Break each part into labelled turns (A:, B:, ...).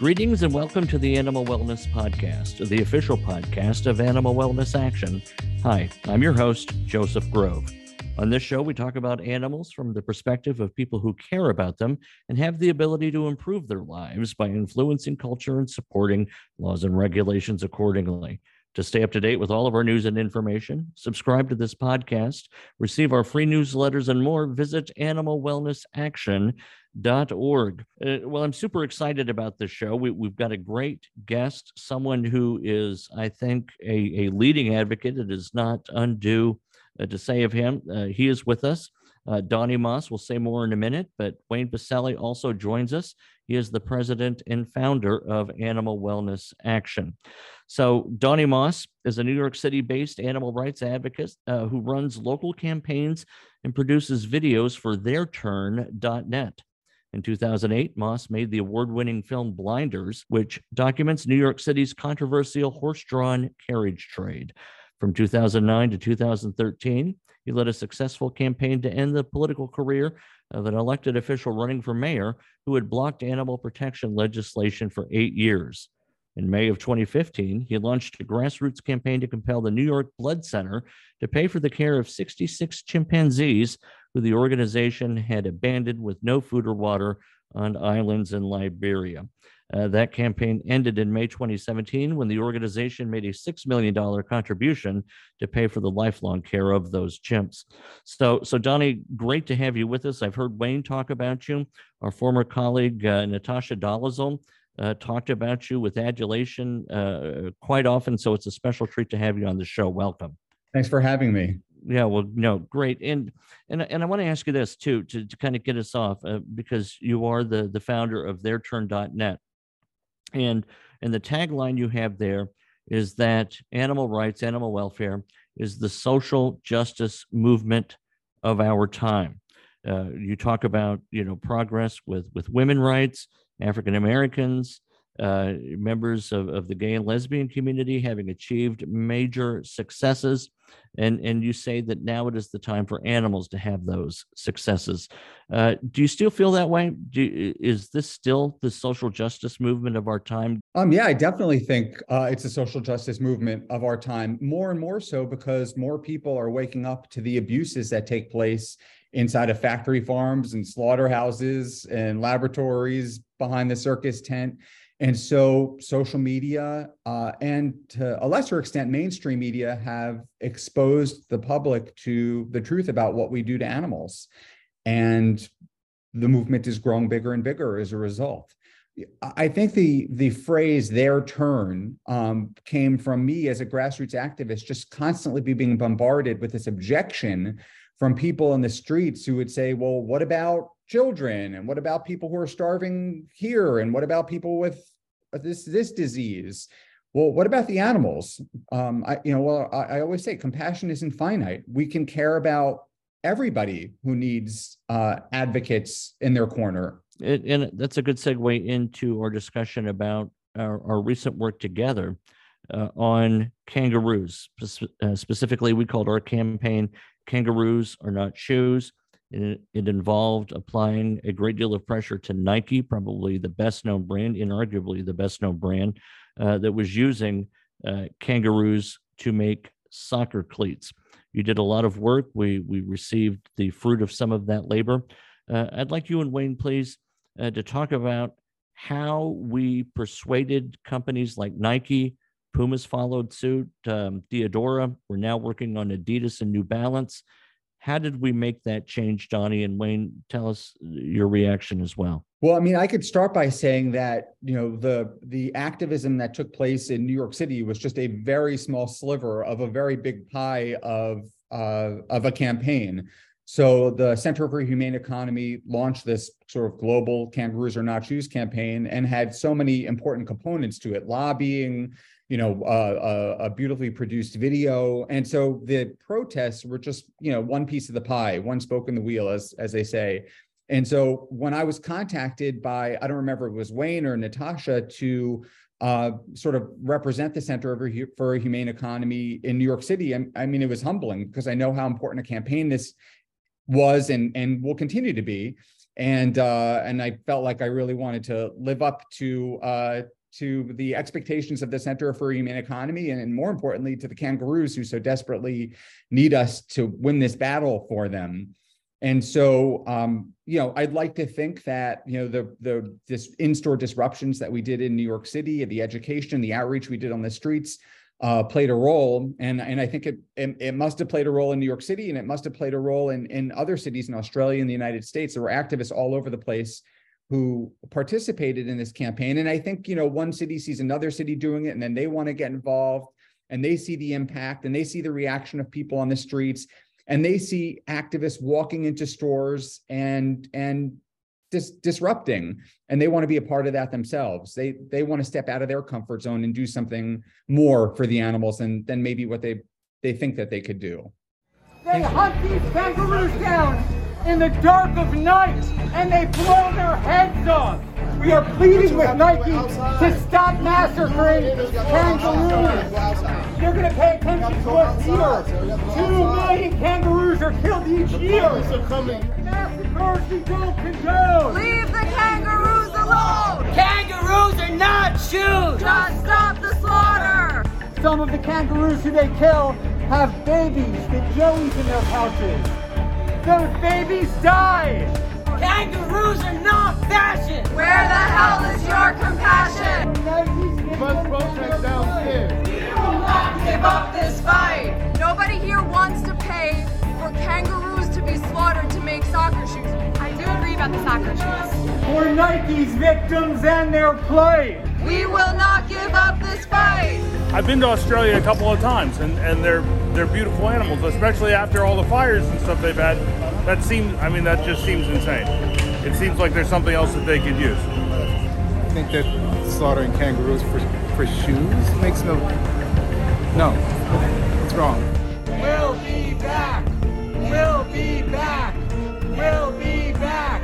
A: Greetings and welcome to the Animal Wellness Podcast, the official podcast of Animal Wellness Action. Hi, I'm your host, Joseph Grove. On this show, we talk about animals from the perspective of people who care about them and have the ability to improve their lives by influencing culture and supporting laws and regulations accordingly. To stay up to date with all of our news and information, subscribe to this podcast, receive our free newsletters, and more, visit Animal Wellness org. Uh, well, I'm super excited about this show. We, have got a great guest, someone who is, I think, a, a leading advocate. It is not undue uh, to say of him. Uh, he is with us. Uh, Donnie Moss will say more in a minute, but Wayne Pacelle also joins us. He is the president and founder of Animal Wellness Action. So, Donnie Moss is a New York City based animal rights advocate uh, who runs local campaigns and produces videos for theirturn.net. In 2008, Moss made the award winning film Blinders, which documents New York City's controversial horse drawn carriage trade. From 2009 to 2013, he led a successful campaign to end the political career of an elected official running for mayor who had blocked animal protection legislation for eight years. In May of 2015, he launched a grassroots campaign to compel the New York Blood Center to pay for the care of 66 chimpanzees who the organization had abandoned with no food or water on islands in Liberia. Uh, that campaign ended in May 2017 when the organization made a $6 million contribution to pay for the lifelong care of those chimps. So, so Donnie, great to have you with us. I've heard Wayne talk about you. Our former colleague, uh, Natasha Dolezal, uh, talked about you with adulation uh, quite often. So it's a special treat to have you on the show. Welcome.
B: Thanks for having me
A: yeah well no great and and and i want to ask you this too to, to kind of get us off uh, because you are the the founder of theirturn.net and and the tagline you have there is that animal rights animal welfare is the social justice movement of our time. Uh, you talk about you know progress with with women rights african americans uh, members of, of the gay and lesbian community having achieved major successes. And and you say that now it is the time for animals to have those successes. Uh, do you still feel that way? Do, is this still the social justice movement of our time?
B: Um yeah i definitely think uh, it's a social justice movement of our time more and more so because more people are waking up to the abuses that take place inside of factory farms and slaughterhouses and laboratories behind the circus tent and so social media uh, and to a lesser extent, mainstream media have exposed the public to the truth about what we do to animals. And the movement is growing bigger and bigger as a result. I think the the phrase "their turn" um, came from me as a grassroots activist, just constantly being bombarded with this objection from people in the streets who would say, "Well, what about children and what about people who are starving here and what about people with this this disease well what about the animals um i you know well I, I always say compassion isn't finite we can care about everybody who needs uh advocates in their corner
A: it, and that's a good segue into our discussion about our, our recent work together uh, on kangaroos. Uh, specifically, we called our campaign Kangaroos Are Not Shoes. It, involved applying a great deal of pressure to Nike, probably the best known brand, inarguably the best known brand, uh, that was using uh, kangaroos to make soccer cleats. You did a lot of work. We, we received the fruit of some of that labor. Uh, I'd like you and Wayne, please, uh, to talk about how we persuaded companies like Nike, Puma's followed suit, um, Diadora, we're now working on Adidas and New Balance how did we make that change, Donnie and Wayne? Tell us your reaction as well.
B: Well, I mean, I could start by saying that you know the the activism that took place in New York City was just a very small sliver of a very big pie of uh, of a campaign. So the Center for Humane Economy launched this sort of global "Kangaroos Are Not Shoes" campaign and had so many important components to it: lobbying, you know, uh, a, a, beautifully produced video. And so the protests were just, you know, one piece of the pie, one spoke in the wheel, as as they say. And so when I was contacted by, I don't remember it was Wayne or Natasha to uh, sort of represent the Center for a Humane Economy in New York City, I, I mean, it was humbling because I know how important a campaign this was and and will continue to be. and uh, and I felt like I really wanted to live up to uh, to the expectations of the Center for Humane Economy, and more importantly, to the kangaroos who so desperately need us to win this battle for them. And so, um, you know, I'd like to think that you know the the this in-store disruptions that we did in New York City, the education, the outreach we did on the streets, uh, played a role. And and I think it, it, it must have played a role in New York City, and it must have played a role in in other cities in Australia and the United States. There were activists all over the place who participated in this campaign. And I think you know one city sees another city doing it, and then they want to get involved, and they see the impact, and they see the reaction of people on the streets and they see activists walking into stores and and dis- disrupting and they want to be a part of that themselves. They they want to step out of their comfort zone and do something more for the animals than than maybe what they they think that they could do.
C: They hunt these kangaroos down in the dark of night and they blow their heads off we are pleading with Nike to stop massacring kangaroos. They're going to pay attention to us here. Two million kangaroos are killed each year. Massacres we don't condone.
D: Leave the kangaroos alone.
C: Kangaroos are not shoes.
D: Just stop the slaughter.
C: Some of the kangaroos who they kill have babies with joeys in their pouches. Those babies die. Kangaroos are not fashion!
D: Where the hell is your compassion?
C: Must protest downstairs.
D: We will not give up this fight! Nobody here wants to pay for kangaroos to be slaughtered to make soccer shoes. I do agree about the soccer shoes.
C: For Nike's victims and their play!
D: We will not give up this fight!
E: I've been to Australia a couple of times, and, and they're they're beautiful animals, especially after all the fires and stuff they've had. That seems, I mean, that just seems insane. It seems like there's something else that they could use.
F: I think that slaughtering kangaroos for, for shoes makes no, no, it's wrong.
C: We'll be back. We'll be back. We'll be back.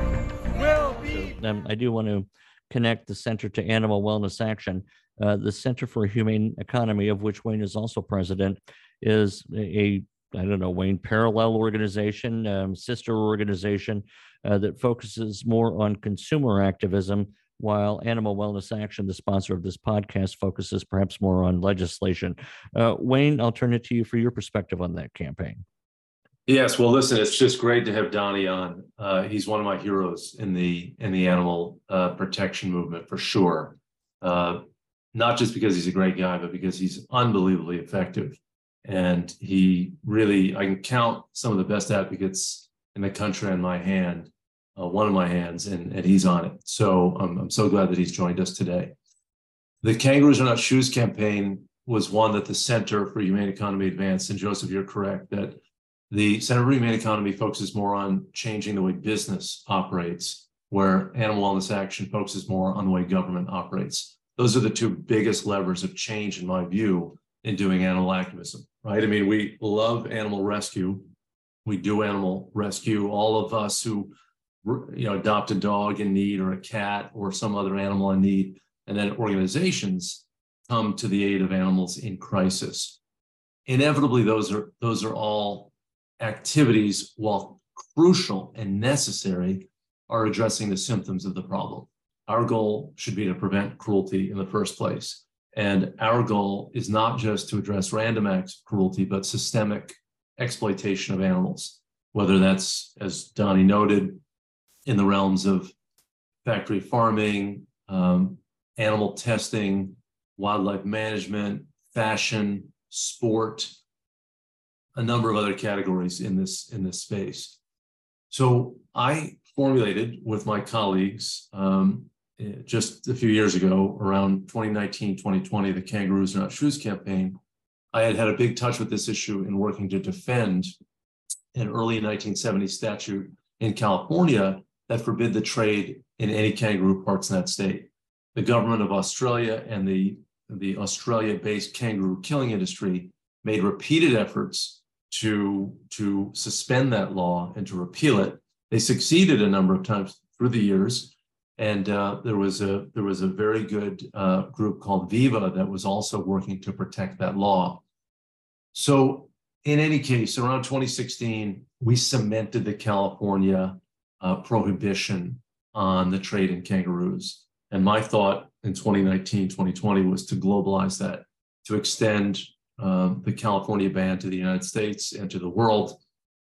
C: We'll be.
A: Um, I do want to connect the Center to Animal Wellness Action. Uh, the Center for a Humane Economy, of which Wayne is also president, is a I don't know, Wayne, parallel organization, um, sister organization uh, that focuses more on consumer activism, while Animal Wellness Action, the sponsor of this podcast, focuses perhaps more on legislation. Uh, Wayne, I'll turn it to you for your perspective on that campaign.
G: Yes, well, listen, it's just great to have Donnie on. Uh, he's one of my heroes in the in the animal uh, protection movement for sure. Not just because he's a great guy, but because he's unbelievably effective and he really I can count some of the best advocates in the country on my hand, uh, one of my hands, and and he's on it. So I'm I'm so glad that he's joined us today. The Kangaroos Are Not Shoes campaign was one that the Center for Humane Economy advanced, and Joseph, you're correct that the Center for Humane Economy focuses more on changing the way business operates, where Animal Wellness Action focuses more on the way government operates. Those are the two biggest levers of change, in my view, in doing animal activism, right? I mean, we love animal rescue. We do animal rescue. All of us who, you know, adopt a dog in need or a cat or some other animal in need, and then organizations come to the aid of animals in crisis. Inevitably, those are those are all activities, while crucial and necessary, are addressing the symptoms of the problem. Our goal should be to prevent cruelty in the first place. And our goal is not just to address random acts of cruelty, but systemic exploitation of animals, whether that's, as Donnie noted, in the realms of factory farming, um, animal testing, wildlife management, fashion, sport, a number of other categories in this in this space. So I formulated with my colleagues um, Eh, just a few years ago, around 2019, 2020, the Kangaroos Are Not Shoes campaign, I had had a big touch with this issue in working to defend an early 1970 statute in California that forbid the trade in any kangaroo parts in that state. The government of Australia and the, the Australia based kangaroo killing industry made repeated efforts to, to suspend that law and to repeal it. They succeeded a number of times through the years and uh, there was a there was a very good uh, group called Viva that was also working to protect that law. So in any case, around 2016, we cemented the California uh, prohibition on the trade in kangaroos. And my thought in 2019, 2020 was to globalize that, to extend um, the California ban to the United States and to the world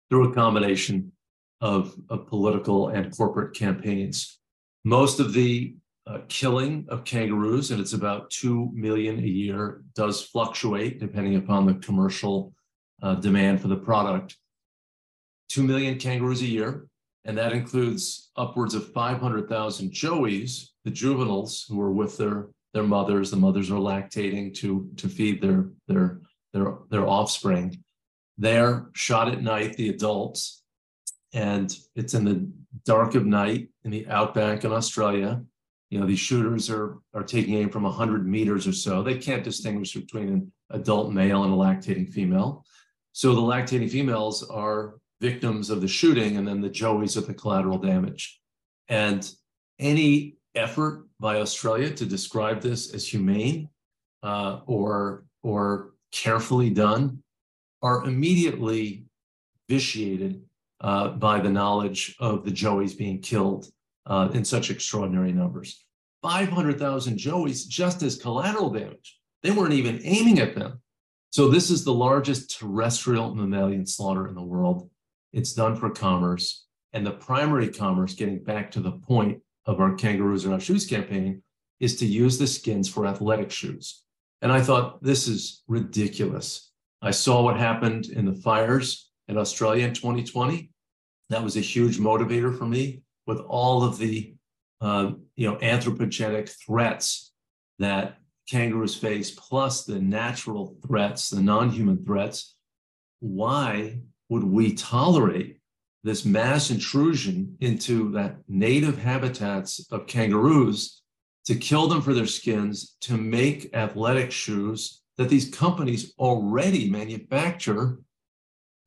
G: through a combination of, of political and corporate campaigns. Most of the uh, killing of kangaroos, and it's about 2 million a year, does fluctuate depending upon the commercial uh, demand for the product. 2 million kangaroos a year, and that includes upwards of 500,000 joeys, the juveniles who are with their, their mothers. The mothers are lactating to, to feed their, their, their, their offspring. They're shot at night, the adults, and it's in the dark of night in the outback in Australia. You know, these shooters are, are taking aim from 100 meters or so. They can't distinguish between an adult male and a lactating female. So the lactating females are victims of the shooting, and then the joeys are the collateral damage. And any effort by Australia to describe this as humane uh, or or carefully done are immediately vitiated uh, by the knowledge of the joeys being killed uh, in such extraordinary numbers. 500,000 joeys just as collateral damage. They weren't even aiming at them. So this is the largest terrestrial mammalian slaughter in the world. It's done for commerce. And the primary commerce, getting back to the point of our Kangaroos Are Our Shoes campaign, is to use the skins for athletic shoes. And I thought, this is ridiculous. I saw what happened in the fires in Australia in 2020. That was a huge motivator for me with all of the uh, you know anthropogenic threats that kangaroos face, plus the natural threats, the non-human threats. Why would we tolerate this mass intrusion into that native habitats of kangaroos to kill them for their skins, to make athletic shoes that these companies already manufacture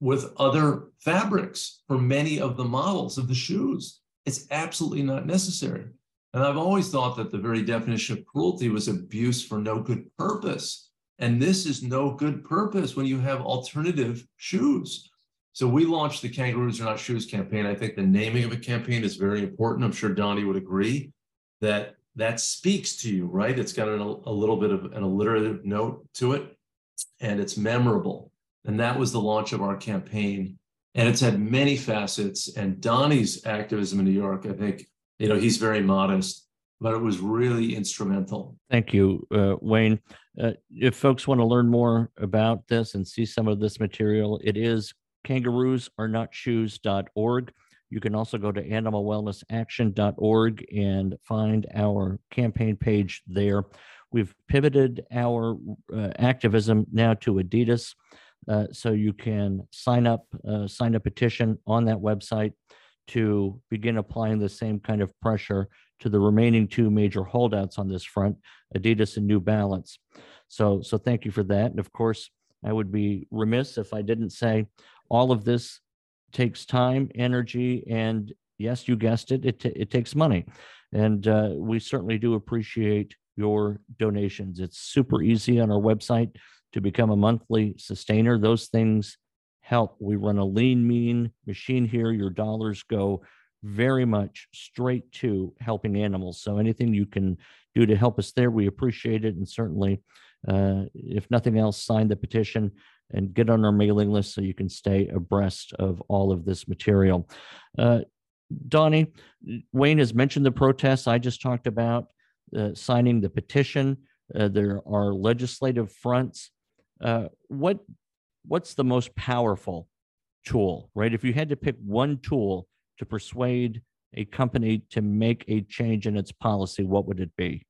G: with other fabrics for many of the models of the shoes. It's absolutely not necessary. And I've always thought that the very definition of cruelty was abuse for no good purpose. And this is no good purpose when you have alternative shoes. So we launched the Kangaroos Are Not Shoes campaign. I think the naming of a campaign is very important. I'm sure Donnie would agree that that speaks to you, right? It's got an, a little bit of an alliterative note to it, and it's memorable. And that was the launch of our campaign. And it's had many facets. And Donnie's activism in New York, I think, you know, he's very modest, but it was really instrumental.
A: Thank you, uh, Wayne. Uh, if folks want to learn more about this and see some of this material, it is kangaroos.are-not-shoes.org. You can also go to animalwellnessaction.org and find our campaign page there. We've pivoted our uh, activism now to Adidas, uh, so you can sign up, uh, sign a petition on that website to begin applying the same kind of pressure to the remaining two major holdouts on this front, Adidas and New Balance. So, so thank you for that. And of course, I would be remiss if I didn't say all of this takes time, energy, and yes, you guessed it, it, it takes money. And uh, we certainly do appreciate your donations. It's super easy on our website to become a monthly sustainer. Those things help. We run a lean, mean machine here. Your dollars go very much straight to helping animals. So anything you can do to help us there, we appreciate it. And certainly, uh, if nothing else, sign the petition and get on our mailing list so you can stay abreast of all of this material. Uh, Donnie, Wayne has mentioned the protests I just talked about, uh, signing the petition. Uh, there are legislative fronts. Uh, what what's the most powerful tool, right? If you had to pick one tool to persuade a company to make a change in its policy, what would it be?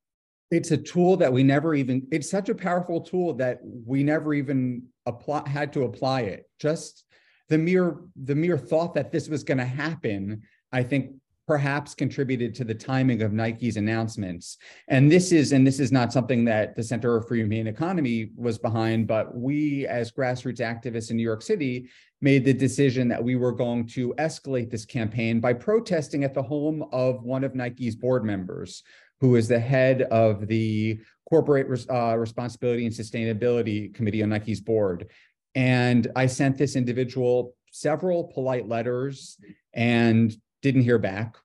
B: it's a tool that we never even it's such a powerful tool that we never even apply had to apply it just the mere the mere thought that this was going to happen i think perhaps contributed to the timing of Nike's announcements. And this is and this is not something that the Center for Humane Economy was behind, but we as grassroots activists in New York City made the decision that we were going to escalate this campaign by protesting at the home of one of Nike's board members who is the head of the Corporate uh, Responsibility and Sustainability Committee on Nike's board. And I sent this individual several polite letters and didn't hear back.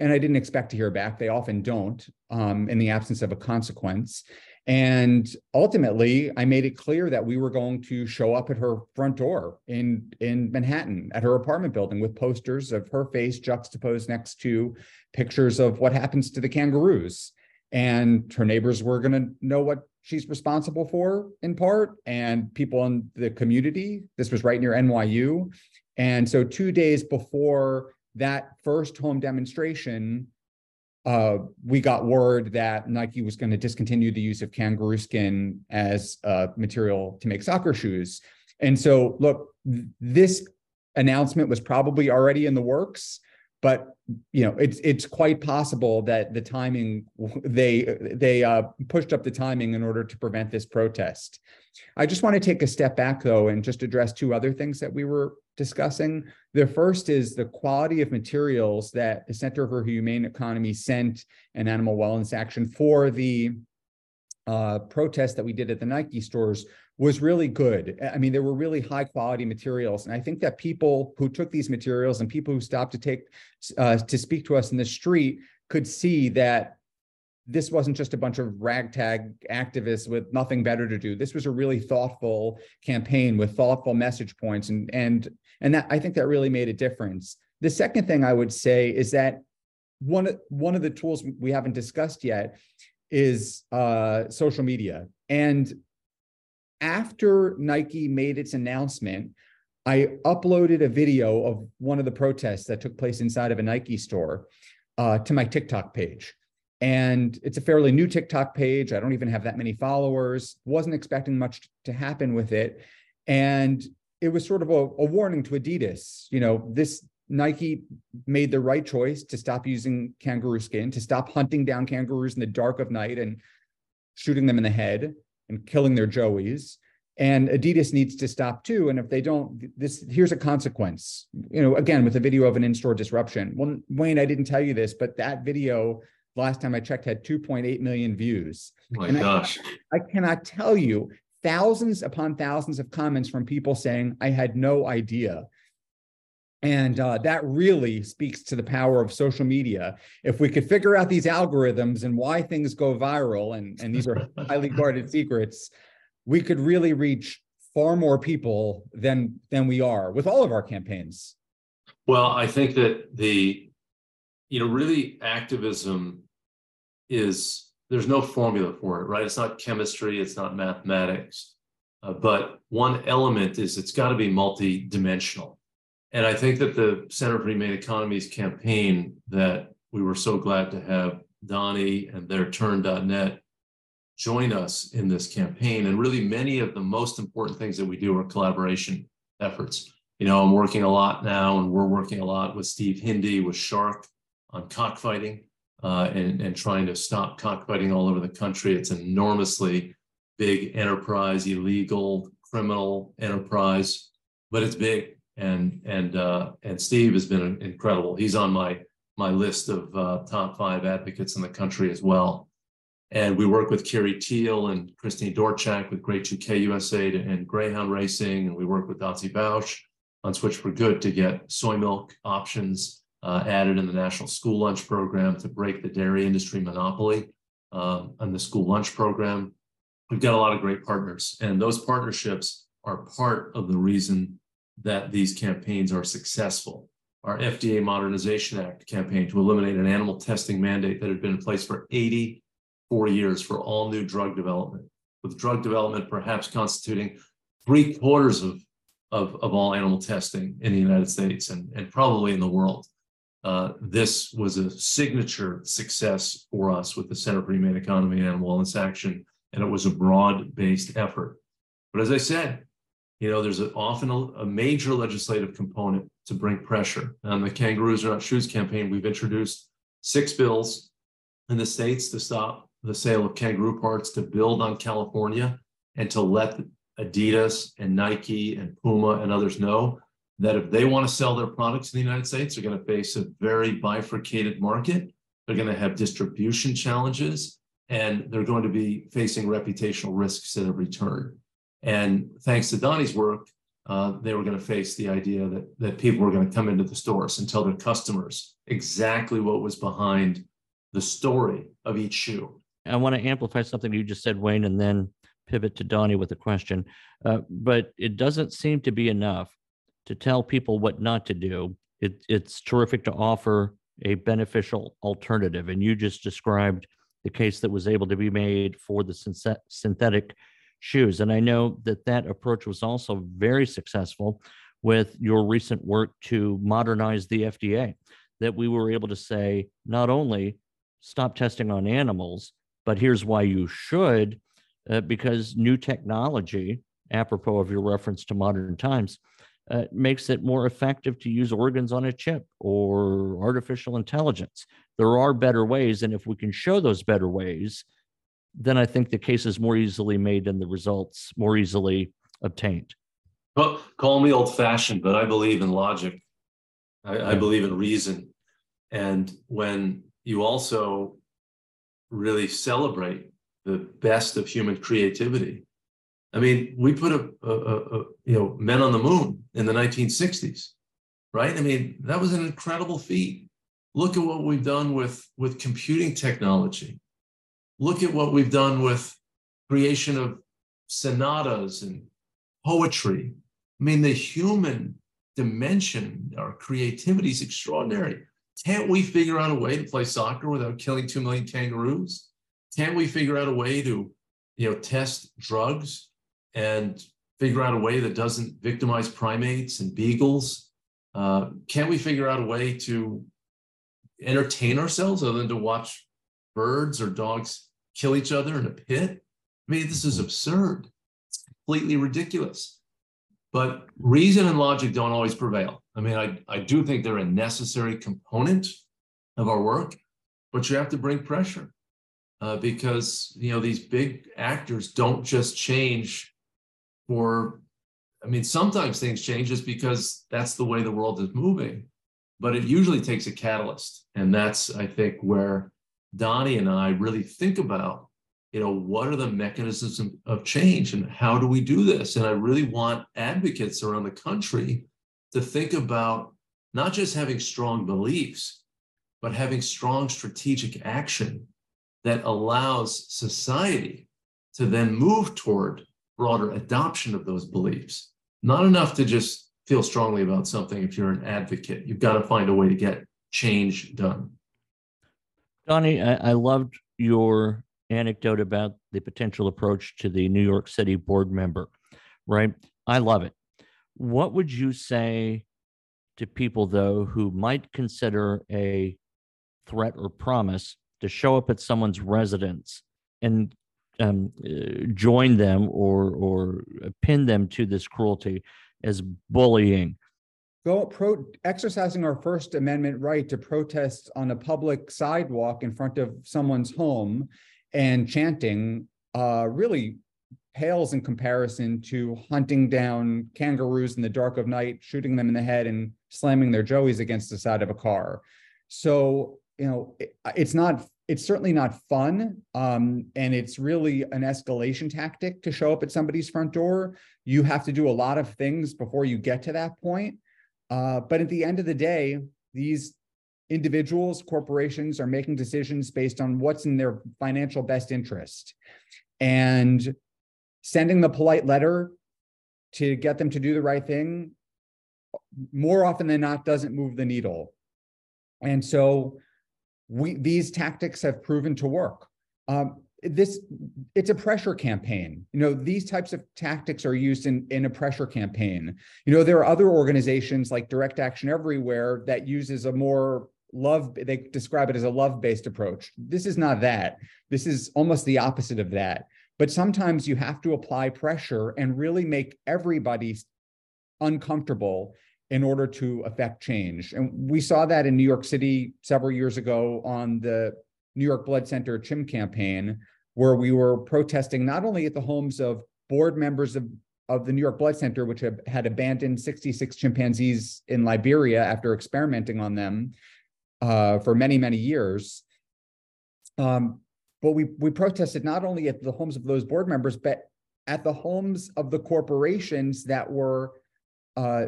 B: And I didn't expect to hear back. They often don't um, in the absence of a consequence. And ultimately, I made it clear that we were going to show up at her front door in, in Manhattan at her apartment building with posters of her face juxtaposed next to pictures of what happens to the kangaroos. And her neighbors were going to know what she's responsible for in part, and people in the community. This was right near NYU. And so, two days before that first home demonstration, uh, we got word that Nike was going to discontinue the use of kangaroo skin as a material to make soccer shoes. And so, look, th- this announcement was probably already in the works, but you know, it's it's quite possible that the timing they they uh, pushed up the timing in order to prevent this protest. I just want to take a step back though and just address two other things that we were discussing. The first is the quality of materials that the Center for Humane Economy sent an animal wellness action for the uh, protest that we did at the Nike stores was really good. I mean, there were really high quality materials, and I think that people who took these materials and people who stopped to take uh, to speak to us in the street could see that this wasn't just a bunch of ragtag activists with nothing better to do. This was a really thoughtful campaign with thoughtful message points, and and and that I think that really made a difference. The second thing I would say is that one one of the tools we haven't discussed yet is uh, social media. And after Nike made its announcement, I uploaded a video of one of the protests that took place inside of a Nike store uh, to my TikTok page. And it's a fairly new TikTok page. I don't even have that many followers. Wasn't expecting much to happen with it. And it was sort of a, a warning to Adidas. You know, this Nike made the right choice to stop using kangaroo skin, to stop hunting down kangaroos in the dark of night and shooting them in the head and killing their joeys. And Adidas needs to stop too. And if they don't, this here's a consequence. You know, again, with a video of an in-store disruption. Well, Wayne, I didn't tell you this, but that video last time I checked had 2.8 million views.
G: Oh my
B: And I-
G: gosh.
B: I cannot tell you thousands upon thousands of comments from people saying, I had no idea. And uh, that really speaks to the power of social media. If we could figure out these algorithms and why things go viral, and, and these are highly guarded secrets, we could really reach far more people than than we are with all of our campaigns.
G: Well, I think that the, you know, really activism is, there's no formula for it, right? It's not chemistry, it's not mathematics. Uh, but one element is it's got to be multidimensional. And I think that the Center for Humane Economies campaign that we were so glad to have Donnie and their turn.net join us in this campaign. And really, many of the most important things that we do are collaboration efforts. You know, I'm working a lot now, and we're working a lot with Steve Hindi with Shark on cockfighting uh, and, and trying to stop cockfighting all over the country. It's an enormously big enterprise, illegal, criminal enterprise, but it's big. And and uh, and Steve has been incredible. He's on my my list of uh, top five advocates in the country as well. And we work with Carey Theil and Christine Dorchak with GREY2K USA to, and Greyhound Racing, and we work with Dotsie Bausch on Switch4Good to get soy milk options uh, added in the National School Lunch Program to break the dairy industry monopoly um, on the school lunch program. We've got a lot of great partners, and those partnerships are part of the reason that these campaigns are successful. Our FDA Modernization Act campaign to eliminate an animal testing mandate that had been in place for 84 years for all new drug development, with drug development perhaps constituting three quarters of, of, of all animal testing in the United States and, and probably in the world. Uh, this was a signature success for us with the Center for Humane Economy and Animal Wellness Action, and it was a broad-based effort. But as I said, you know, there's a, often a, a, major legislative component to bring pressure. On the Kangaroos Are Not Shoes campaign, we've introduced six bills in the states to stop the sale of kangaroo parts, to build on California, and to let Adidas and Nike and Puma and others know that if they want to sell their products in the United States, they're going to face a very bifurcated market. They're going to have distribution challenges, and they're going to be facing reputational risks at every turn. And thanks to Donnie's work, uh, they were going to face the idea that that people were going to come into the stores and tell their customers exactly what was behind the story of each shoe.
A: I want to amplify something you just said, Wayne, and then pivot to Donnie with a question. Uh, but it doesn't seem to be enough to tell people what not to do. It, it's terrific to offer a beneficial alternative. And you just described the case that was able to be made for the synth- synthetic shoes. And I know that that approach was also very successful with your recent work to modernize the FDA, that we were able to say not only stop testing on animals, but here's why you should, uh, because new technology, apropos of your reference to modern times, uh, makes it more effective to use organs on a chip or artificial intelligence. There are better ways. And if we can show those better ways, then I think the case is more easily made and the results more easily obtained.
G: Well, call me old fashioned, but I believe in logic. I, I believe in reason. And when you also really celebrate the best of human creativity, I mean, we put a, a, a, you know men on the moon in the 1960s, right? I mean, that was an incredible feat. Look at what we've done with with computing technology. Look at what we've done with creation of sonatas and poetry. I mean, the human dimension, our creativity is extraordinary. Can't we figure out a way to play soccer without killing two million kangaroos? Can't we figure out a way to, you know, test drugs and figure out a way that doesn't victimize primates and beagles? Uh, can't we figure out a way to entertain ourselves other than to watch birds or dogs kill each other in a pit? I mean, this is absurd. It's completely ridiculous. But reason and logic don't always prevail. I mean, I, I do think they're a necessary component of our work, but you have to bring pressure uh, because, you know, these big actors don't just change for, I mean, sometimes things change just because that's the way the world is moving, but it usually takes a catalyst. And that's, I think, where Donnie and I really think about you know what are the mechanisms of change and how do we do this and i really want advocates around the country to think about not just having strong beliefs but having strong strategic action that allows society to then move toward broader adoption of those beliefs not enough to just feel strongly about something if you're an advocate you've got to find a way to get change done
A: Donnie, I, I loved your anecdote about the potential approach to the New York City board member, right? I love it. What would you say to people, though, who might consider a threat or promise to show up at someone's residence and um, uh, join them or or pin them to this cruelty as bullying?
B: Go pro exercising our First Amendment right to protest on a public sidewalk in front of someone's home and chanting uh, really pales in comparison to hunting down kangaroos in the dark of night, shooting them in the head, and slamming their joeys against the side of a car. So, you know, it, it's not, it's certainly not fun. Um, and it's really an escalation tactic to show up at somebody's front door. You have to do a lot of things before you get to that point. Uh, but at the end of the day, these individuals, corporations are making decisions based on what's in their financial best interest. And sending the polite letter to get them to do the right thing more often than not doesn't move the needle. And so we these tactics have proven to work. Um, this it's a pressure campaign. You know these types of tactics are used in in a pressure campaign. You know there are other organizations like direct action everywhere that uses a more love they describe it as a love based approach. This is not that. This is almost the opposite of that. But sometimes you have to apply pressure and really make everybody uncomfortable in order to affect change and we saw that in new york city several years ago on the new york blood center chim campaign where we were protesting not only at the homes of board members of of the New York Blood Center, which have, had abandoned 66 chimpanzees in Liberia after experimenting on them, uh, for many, many years. Um, but we we protested not only at the homes of those board members, but at the homes of the corporations that were uh,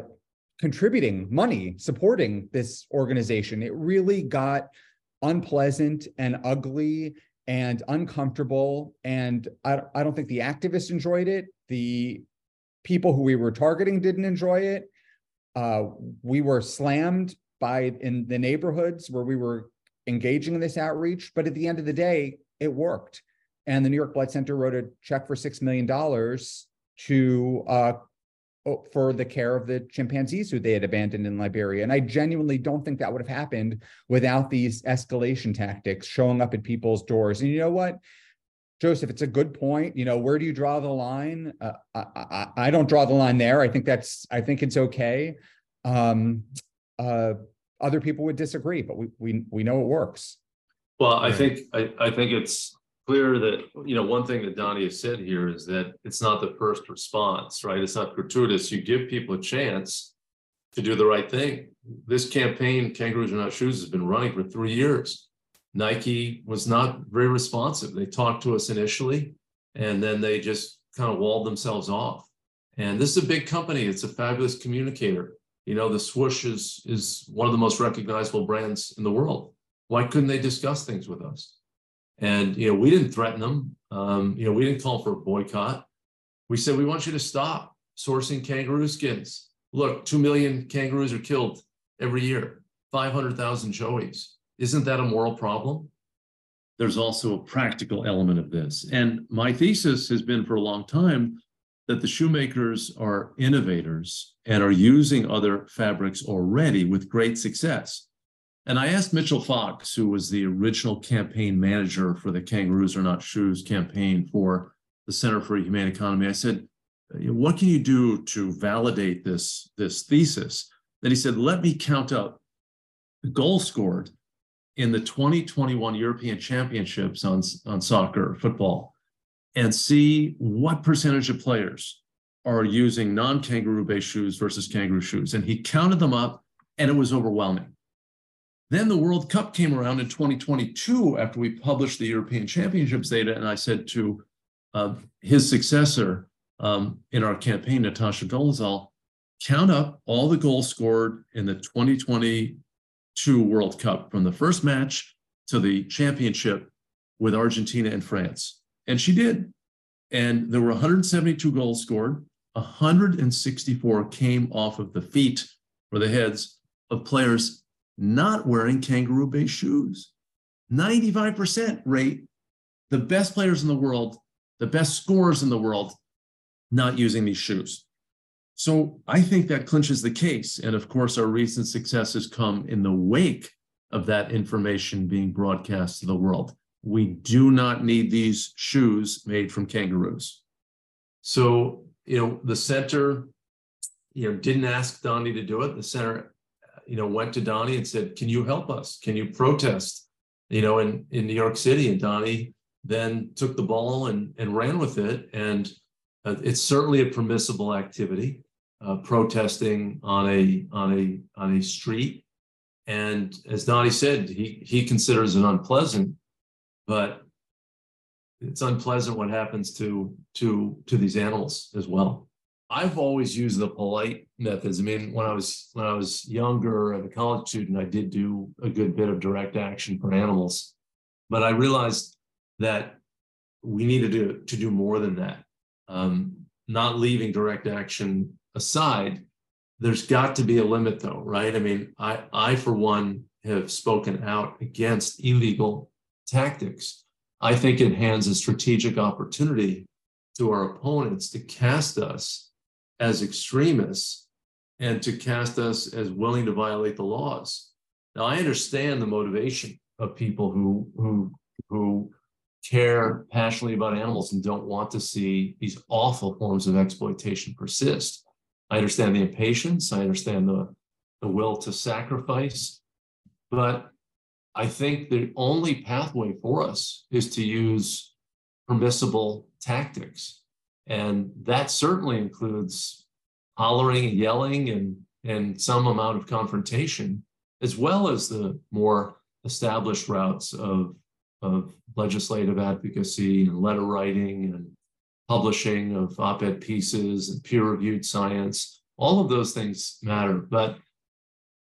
B: contributing money, supporting this organization. It really got unpleasant and ugly and uncomfortable. And I, I don't think the activists enjoyed it. The people who we were targeting didn't enjoy it. Uh, we were slammed by in the neighborhoods where we were engaging in this outreach. But at the end of the day, it worked. And the New York Blood Center wrote a check for $6 million to uh, for the care of the chimpanzees who they had abandoned in Liberia. And I genuinely don't think that would have happened without these escalation tactics showing up at people's doors. And you know what? Joseph, it's a good point. You know, where do you draw the line? Uh, I, I, I, don't draw the line there. I think that's, I think it's okay. Um, uh, other people would disagree, but we, we, we know it works.
G: Well, I think, I, I think it's clear that, you know, one thing that Donnie has said here is that it's not the first response, right? It's not gratuitous. You give people a chance to do the right thing. This campaign, Kangaroos Are Not Shoes, has been running for three years. Nike was not very responsive. They talked to us initially, and then they just kind of walled themselves off. And this is a big company. It's a fabulous communicator. You know, the swoosh is is one of the most recognizable brands in the world. Why couldn't they discuss things with us? And you know, we didn't threaten them. Um, you know, we didn't call for a boycott. We said we want you to stop sourcing kangaroo skins. Look, two million kangaroos are killed every year. Five hundred thousand joeys. Isn't that a moral problem? There's also a practical element of this. And my thesis has been for a long time that the shoemakers are innovators and are using other fabrics already with great success. And I asked Mitchell Fox, who was the original campaign manager for the Kangaroos Are Not Shoes campaign for the Center for a Humane Economy, I said, what can you do to validate this, this thesis? Then he said, let me count up the goals scored in the 2021 European Championships on, on soccer, football, and see what percentage of players are using non-kangaroo based shoes versus kangaroo shoes. And he counted them up and it was overwhelming. Then the World Cup came around in 2022 after we published the European Championships data. And I said to uh, his successor um, in our campaign, Natasha Dolezal, count up all the goals scored in the 2022 World Cup from the first match to the championship with Argentina and France. And she did. And there were 172 goals scored. 164 came off of the feet or the heads of players not wearing kangaroo based shoes. 95% rate the best players in the world, the best scorers in the world, not using these shoes. So I think that clinches the case. And of course, our recent successes come in the wake of that information being broadcast to the world. We do not need these shoes made from kangaroos. So, you know, the center, you know, didn't ask Donnie to do it. The center you know, went to Donnie and said, "Can you help us? Can you protest?" You know, in in New York City, and Donnie then took the ball and and ran with it, and uh, it's certainly a permissible activity, uh, protesting on a on a on a street, and as Donnie said, he he considers it unpleasant, but it's unpleasant what happens to to to these animals as well. I've always used the polite methods. I mean, when I was when I was younger as a college student, I did do a good bit of direct action for animals, but I realized that we needed to to do more than that. Um, not leaving direct action aside, there's got to be a limit, though, right? I mean, I I for one have spoken out against illegal tactics. I think it hands a strategic opportunity to our opponents to cast us as extremists and to cast us as willing to violate the laws. Now, I understand the motivation of people who who who care passionately about animals and don't want to see these awful forms of exploitation persist. I understand the impatience. I understand the, the will to sacrifice. But I think the only pathway for us is to use permissible tactics. And that certainly includes hollering and yelling and, and some amount of confrontation, as well as the more established routes of, of legislative advocacy and letter writing and publishing of op ed pieces and peer reviewed science. all of those things matter, but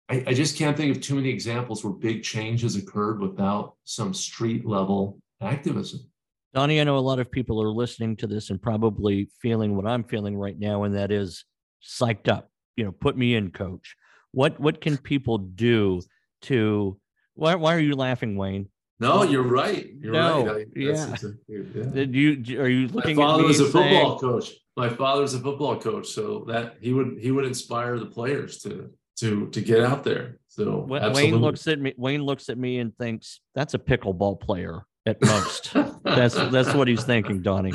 G: I, I just can't think of too many examples where big change has occurred without some street level activism.
A: Donny, I know a lot of people are listening to this and probably feeling what I'm feeling right now, and that is psyched up. You know, put me in, coach. What what can people do to why why are you laughing, Wayne?
G: No, you're right. You're
A: No,
G: right. I-
A: yeah.
G: yeah.
A: Did you are you
G: My father
A: at me
G: was a
A: saying-
G: football coach. My father's a football coach, so that he would he would inspire the players to to to get out there. So
A: Wa- Wayne
G: absolutely.
A: looks at me. Wayne looks at me and thinks that's a pickleball player at most. that's that's what he's thinking, Donny.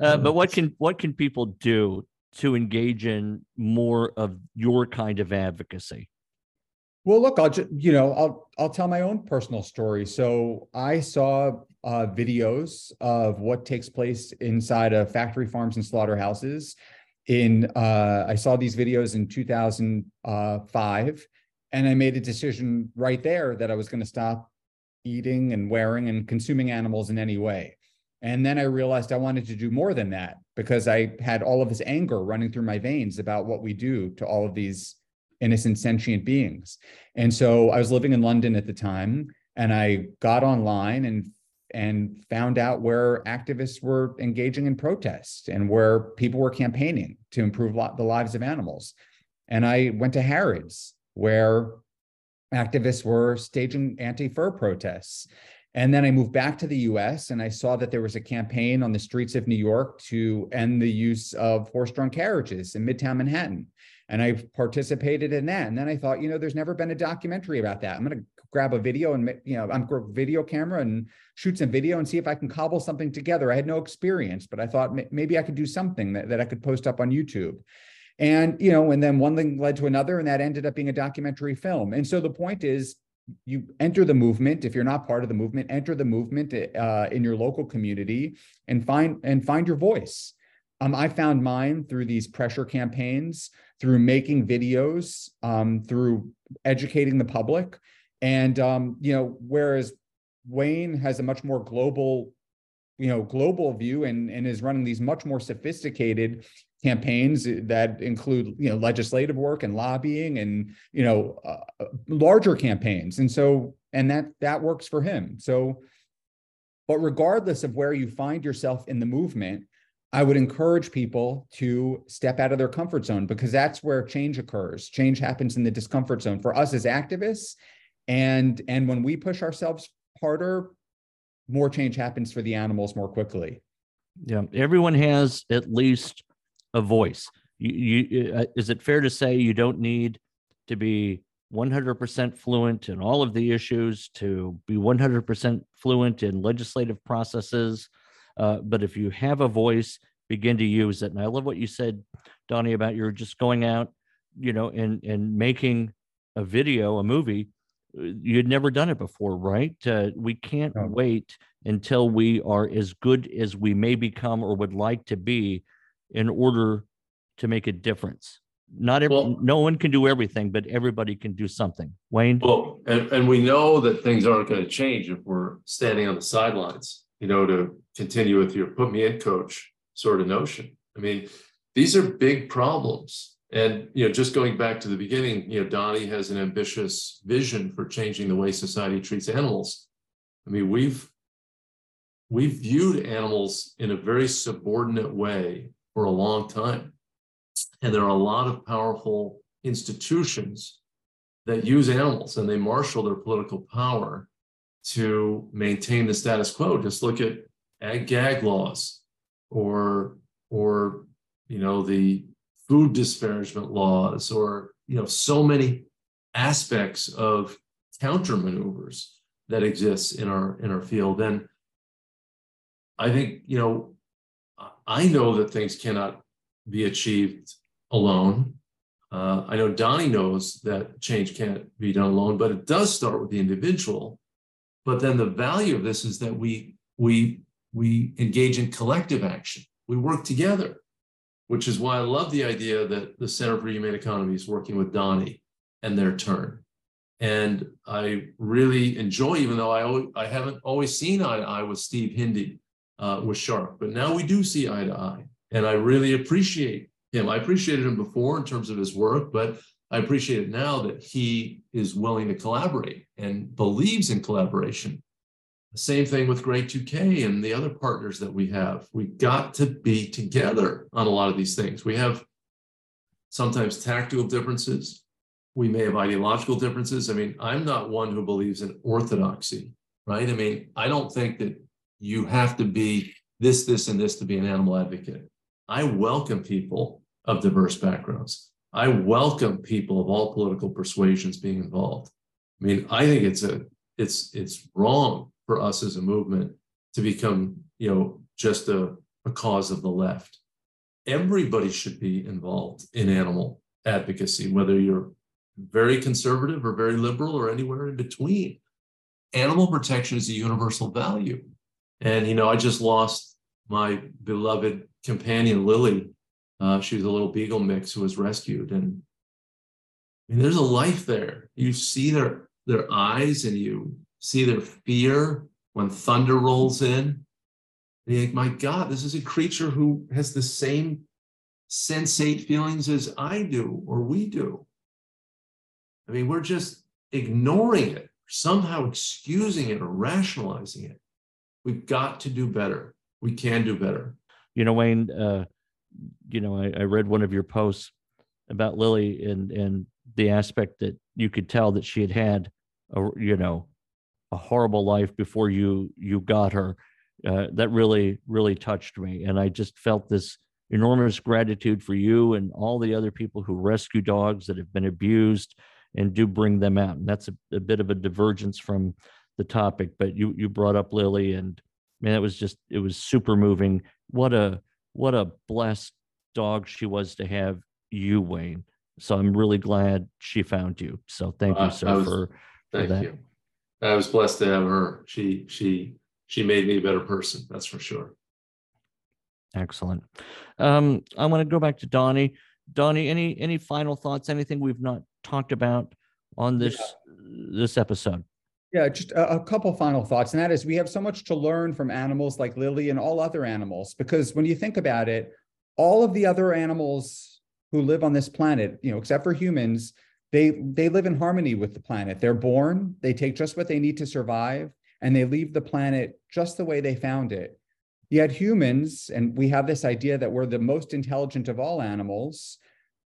A: Uh, but what can what can people do to engage in more of your kind of advocacy?
B: Well, look, I'll just, you know, I'll, I'll tell my own personal story. So I saw uh, videos of what takes place inside of factory farms and slaughterhouses. In, uh, I saw these videos in 2005, and I made a decision right there that I was going to stop eating and wearing and consuming animals in any way. And then I realized I wanted to do more than that because I had all of this anger running through my veins about what we do to all of these innocent sentient beings. And so I was living in London at the time and I got online and and found out where activists were engaging in protests and where people were campaigning to improve the lives of animals. And I went to Harrods where activists were staging anti-fur protests. And then I moved back to the US and I saw that there was a campaign on the streets of New York to end the use of horse-drawn carriages in Midtown Manhattan and I participated in that. And then I thought, you know, there's never been a documentary about that. I'm going to grab a video and you know, I'm grab a video camera and shoot some video and see if I can cobble something together. I had no experience, but I thought maybe I could do something that, that I could post up on YouTube. And you know, and then one thing led to another, and that ended up being a documentary film. And so the point is, you enter the movement. If you're not part of the movement enter the movement uh, in your local community and find and find your voice. Um, i found mine through these pressure campaigns through making videos um, through educating the public. And um, you know whereas wayne has a much more global you know global view and and is running these much more sophisticated campaigns that include you know legislative work and lobbying and you know uh, larger campaigns. And so and that that works for him. So but regardless of where you find yourself in the movement i would encourage people to step out of their comfort zone because that's where change occurs. Change happens in the discomfort zone for us as activists. And and when we push ourselves harder more change happens for the animals more quickly.
A: Yeah, everyone has at least a voice. You, you uh, is it fair to say you don't need to be 100% fluent in all of the issues to be 100% fluent in legislative processes, uh, but if you have a voice, begin to use it. And I love what you said, Donny, about you're just going out, you know, and and making a video, a movie. Uh, You'd never done it before, right? Uh, we can't
B: No.
A: wait until we are as good as we may become or would like to be in order to make a difference. Not every,
G: Well-
A: no one can do everything, but everybody can do something. Wayne?
G: Well, and, and we know that things aren't going to change if we're standing on the sidelines, you know, to continue with your put me in coach sort of notion. I mean, these are big problems. And, you know, just going back to the beginning, you know, Donny has an ambitious vision for changing the way society treats animals. I mean, we've we've viewed animals in a very subordinate way for a long time. And there are a lot of powerful institutions that use animals and they marshal their political power to maintain the status quo. Just look at ag gag laws or or you know the food disparagement laws or you know so many aspects of counter maneuvers that exists in our in our field and i think you know i know that things cannot be achieved alone uh, I know Donny knows that change can't be done alone, but it does start with the individual. But then the value of this is that we we we engage in collective action. We work together, which is why I love the idea that the Center for Humane Economy is working with Donny and their turn. And I really enjoy, even though I always, I haven't always seen eye to eye with Steve Hindi uh, with Shark, but now we do see eye to eye, and I really appreciate him. I appreciated him before in terms of his work, but I appreciate it now that he is willing to collaborate and believes in collaboration. Same thing with GREY2K and the other partners that we have. We've got to be together on a lot of these things. We have sometimes tactical differences. We may have ideological differences. I mean, I'm not one who believes in orthodoxy, right? I mean, I don't think that you have to be this, this, and this to be an animal advocate. I welcome people of diverse backgrounds. I welcome people of all political persuasions being involved. I mean, I think it's a it's it's wrong for us as a movement to become, you know, just a, a cause of the left. Everybody should be involved in animal advocacy, whether you're very conservative or very liberal or anywhere in between. Animal protection is a universal value. And, you know, I just lost my beloved companion, Lily. Uh, she was a little beagle mix who was rescued. And I mean, there's a life there. You see their, their eyes and you see their fear when thunder rolls in. And you think, my God, this is a creature who has the same sensate feelings as I do or we do. I mean, we're just ignoring it, somehow excusing it or rationalizing it. We've got to do better. We can do better.
A: You know, Wayne, uh, you know, I, I read one of your posts about Lily and and the aspect that you could tell that she had had a you know a horrible life before you you got her uh, that really really touched me and i just felt this enormous gratitude for you and all the other people who rescue dogs that have been abused and do bring them out and that's a, a bit of a divergence from the topic but you you brought up lily and man it was just it was super moving what a what a blessed dog she was to have you wayne so i'm really glad she found you so thank you
G: Uh,
A: sir
G: was-
A: for for
G: Thank
A: that.
G: you. I was blessed to have her. She she she made me a better person. That's for sure.
A: Excellent. Um, I want to go back to Donny. Donny, any any final thoughts? Anything we've not talked about on this this episode?
B: Yeah, just a, a couple final thoughts, and that is we have so much to learn from animals like Lily and all other animals, because when you think about it, all of the other animals who live on this planet, you know, except for humans, they they live in harmony with the planet. They're born, they take just what they need to survive, and they leave the planet just the way they found it. Yet humans, and we have this idea that we're the most intelligent of all animals,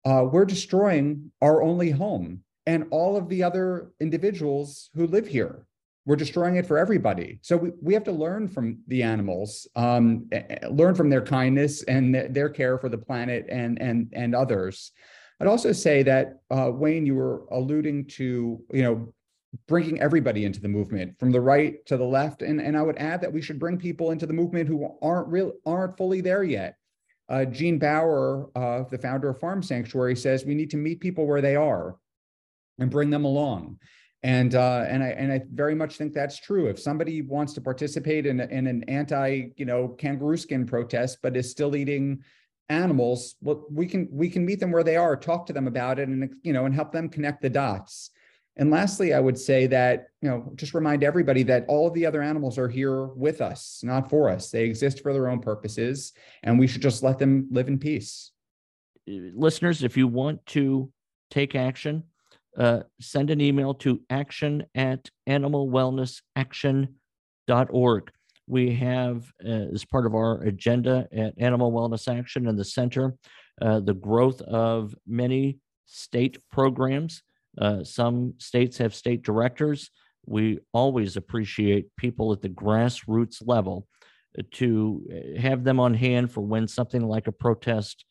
B: uh, we're destroying our only home and all of the other individuals who live here. We're destroying it for everybody. So we, we have to learn from the animals, um, learn from their kindness and th- their care for the planet and and and others. I'd also say that uh, Wayne, you were alluding to, you know, bringing everybody into the movement from the right to the left, and and I would add that we should bring people into the movement who aren't real aren't fully there yet. Uh, Gene Baur, uh, the founder of Farm Sanctuary, says we need to meet people where they are and bring them along. And uh, and I and I very much think that's true. If somebody wants to participate in, in an anti, you know, kangaroo skin protest, but is still eating animals, well, we can we can meet them where they are, talk to them about it, and you know, and help them connect the dots. And lastly, I would say that you know, just remind everybody that all of the other animals are here with us, not for us. They exist for their own purposes, and we should just let them live in peace.
A: Listeners, if you want to take action, uh, send an email to action at animalwellnessaction.org. We have, uh, as part of our agenda at Animal Wellness Action in the center, uh, the growth of many state programs. Uh, some states have state directors. We always appreciate people at the grassroots level to have them on hand for when something like a protest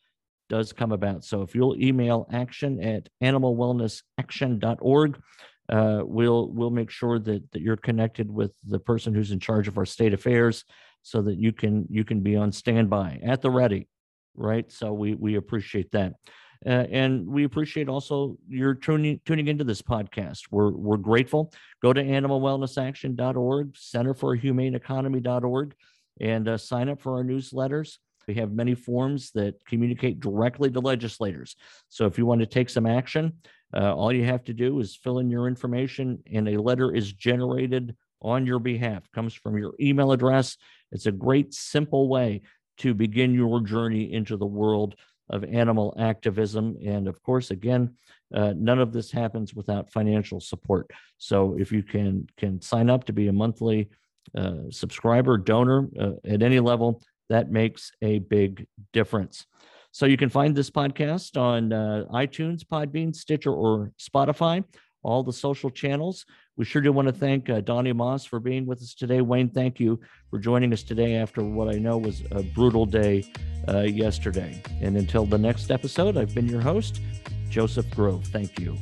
A: does come about. So if you'll email action at animalwellnessaction.org, uh, we'll we'll make sure that that you're connected with the person who's in charge of our state affairs, so that you can you can be on standby at the ready, right? So we we appreciate that. Uh, and we appreciate also your tuning tuning into this podcast. We're we're grateful. Go to animalwellnessaction.org, Center for a Humane Economy.org, and uh, sign up for our newsletters. We have many forms that communicate directly to legislators. So if you want to take some action, uh, all you have to do is fill in your information, and a letter is generated on your behalf. Comes from your email address. It's a great, simple way to begin your journey into the world of animal activism. And of course, again, uh, none of this happens without financial support. So if you can can sign up to be a monthly uh, subscriber donor uh, at any level, that makes a big difference. So you can find this podcast on uh, iTunes, Podbean, Stitcher, or Spotify, all the social channels. We sure do want to thank uh, Donny Moss for being with us today. Wayne, thank you for joining us today after what I know was a brutal day uh, yesterday. And until the next episode, I've been your host, Joseph Grove. Thank you.